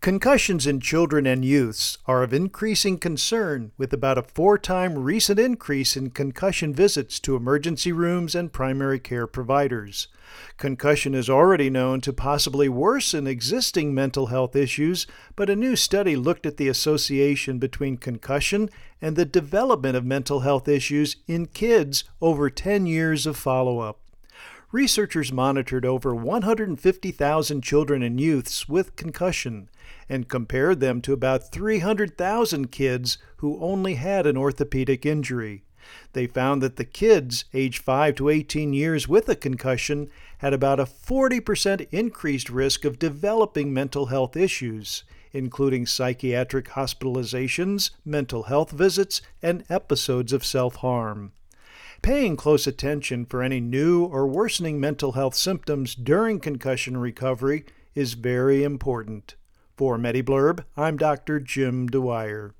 Concussions in children and youths are of increasing concern, with about a four time recent increase in concussion visits to emergency rooms and primary care providers. Concussion is already known to possibly worsen existing mental health issues, but a new study looked at the association between concussion and the development of mental health issues in kids over 10 years of follow up researchers monitored over 150,000 children and youths with concussion and compared them to about 300,000 kids who only had an orthopedic injury. They found that the kids aged 5 to 18 years with a concussion had about a 40% increased risk of developing mental health issues, including psychiatric hospitalizations, mental health visits, and episodes of self harm. Paying close attention for any new or worsening mental health symptoms during concussion recovery is very important. For MediBlurb, I'm Dr. Jim Dwyer.